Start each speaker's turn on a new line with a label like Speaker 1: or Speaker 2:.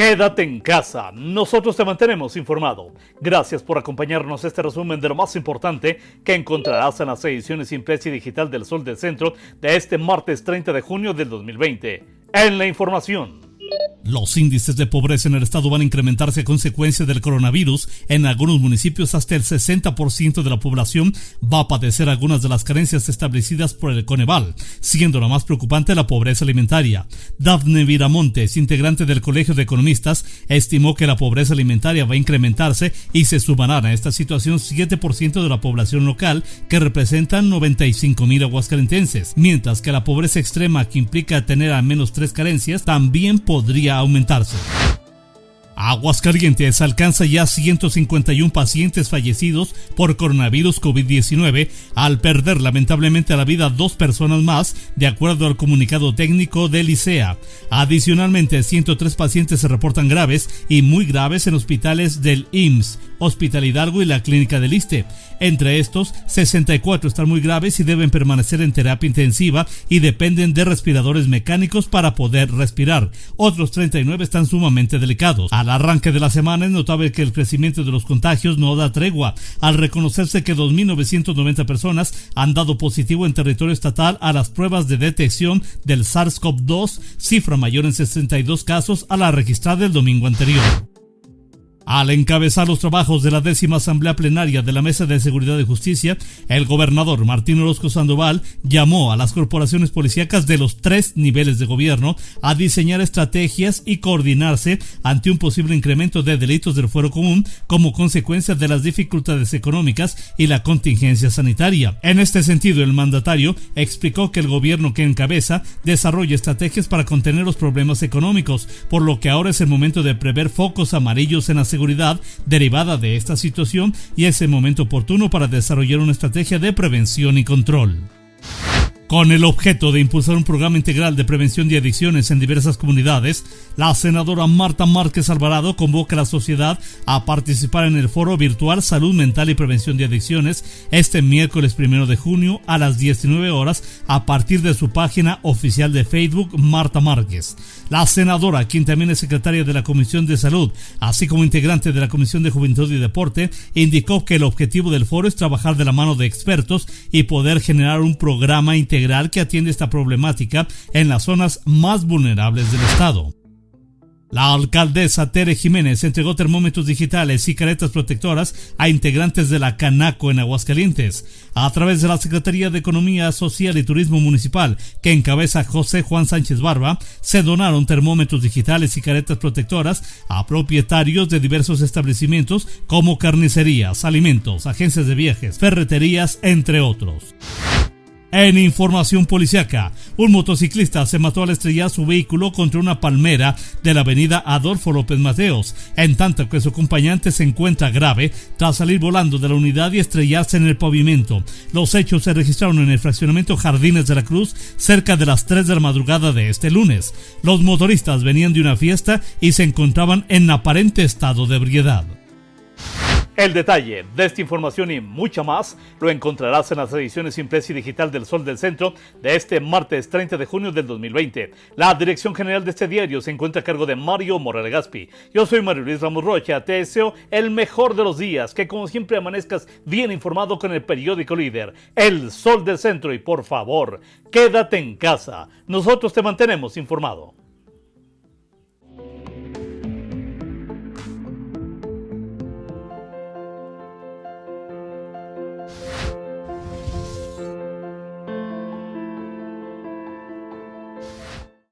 Speaker 1: Quédate en casa, nosotros te mantenemos informado. Gracias por acompañarnos a este resumen de lo más importante que encontrarás en las ediciones impresa y digital del Sol del Centro de este martes 30 de junio del 2020. En la información.
Speaker 2: Los índices de pobreza en el estado van a incrementarse a consecuencia del coronavirus. En algunos municipios hasta el 60% de la población va a padecer algunas de las carencias establecidas por el Coneval, siendo la más preocupante la pobreza alimentaria. Dafne Viramontes, integrante del Colegio de Economistas, estimó que la pobreza alimentaria va a incrementarse y se sumará a esta situación 7% de la población local, que representan 95 mil aguascalentenses, mientras que la pobreza extrema, que implica tener al menos tres carencias, también podría aumentarse. Aguascalientes alcanza ya 151 pacientes fallecidos por coronavirus COVID-19 al perder lamentablemente la vida dos personas más, de acuerdo al comunicado técnico del ICEA. Adicionalmente, 103 pacientes se reportan graves y muy graves en hospitales del IMSS, Hospital Hidalgo y la Clínica del Iste. Entre estos, 64 están muy graves y deben permanecer en terapia intensiva y dependen de respiradores mecánicos para poder respirar. Otros 39 están sumamente delicados arranque de la semana es notable que el crecimiento de los contagios no da tregua, al reconocerse que 2.990 personas han dado positivo en territorio estatal a las pruebas de detección del SARS-CoV-2, cifra mayor en 62 casos a la registrada el domingo anterior. Al encabezar los trabajos de la décima asamblea plenaria de la Mesa de Seguridad y Justicia, el gobernador Martín Orozco Sandoval llamó a las corporaciones policíacas de los tres niveles de gobierno a diseñar estrategias y coordinarse ante un posible incremento de delitos del fuero común como consecuencia de las dificultades económicas y la contingencia sanitaria. En este sentido, el mandatario explicó que el gobierno que encabeza desarrolla estrategias para contener los problemas económicos, por lo que ahora es el momento de prever focos amarillos en la seguridad derivada de esta situación y es el momento oportuno para desarrollar una estrategia de prevención y control. Con el objeto de impulsar un programa integral de prevención de adicciones en diversas comunidades, la senadora Marta Márquez Alvarado convoca a la sociedad a participar en el foro virtual Salud Mental y Prevención de Adicciones este miércoles primero de junio a las 19 horas a partir de su página oficial de Facebook Marta Márquez. La senadora, quien también es secretaria de la Comisión de Salud, así como integrante de la Comisión de Juventud y Deporte, indicó que el objetivo del foro es trabajar de la mano de expertos y poder generar un programa integral que atiende esta problemática en las zonas más vulnerables del estado. La alcaldesa Tere Jiménez entregó termómetros digitales y caretas protectoras a integrantes de la Canaco en Aguascalientes. A través de la Secretaría de Economía Social y Turismo Municipal, que encabeza José Juan Sánchez Barba, se donaron termómetros digitales y caretas protectoras a propietarios de diversos establecimientos como carnicerías, alimentos, agencias de viajes, ferreterías, entre otros. En información policiaca, un motociclista se mató al estrellar su vehículo contra una palmera de la avenida Adolfo López Mateos, en tanto que su acompañante se encuentra grave tras salir volando de la unidad y estrellarse en el pavimento. Los hechos se registraron en el fraccionamiento Jardines de la Cruz cerca de las 3 de la madrugada de este lunes. Los motoristas venían de una fiesta y se encontraban en aparente estado de ebriedad.
Speaker 1: El detalle de esta información y mucha más lo encontrarás en las ediciones impresa y digital del Sol del Centro de este martes 30 de junio del 2020. La dirección general de este diario se encuentra a cargo de Mario Morales Gaspi. Yo soy Mario Luis Ramos Rocha. Te deseo el mejor de los días, que como siempre amanezcas bien informado con el periódico líder, El Sol del Centro. Y por favor, quédate en casa. Nosotros te mantenemos informado.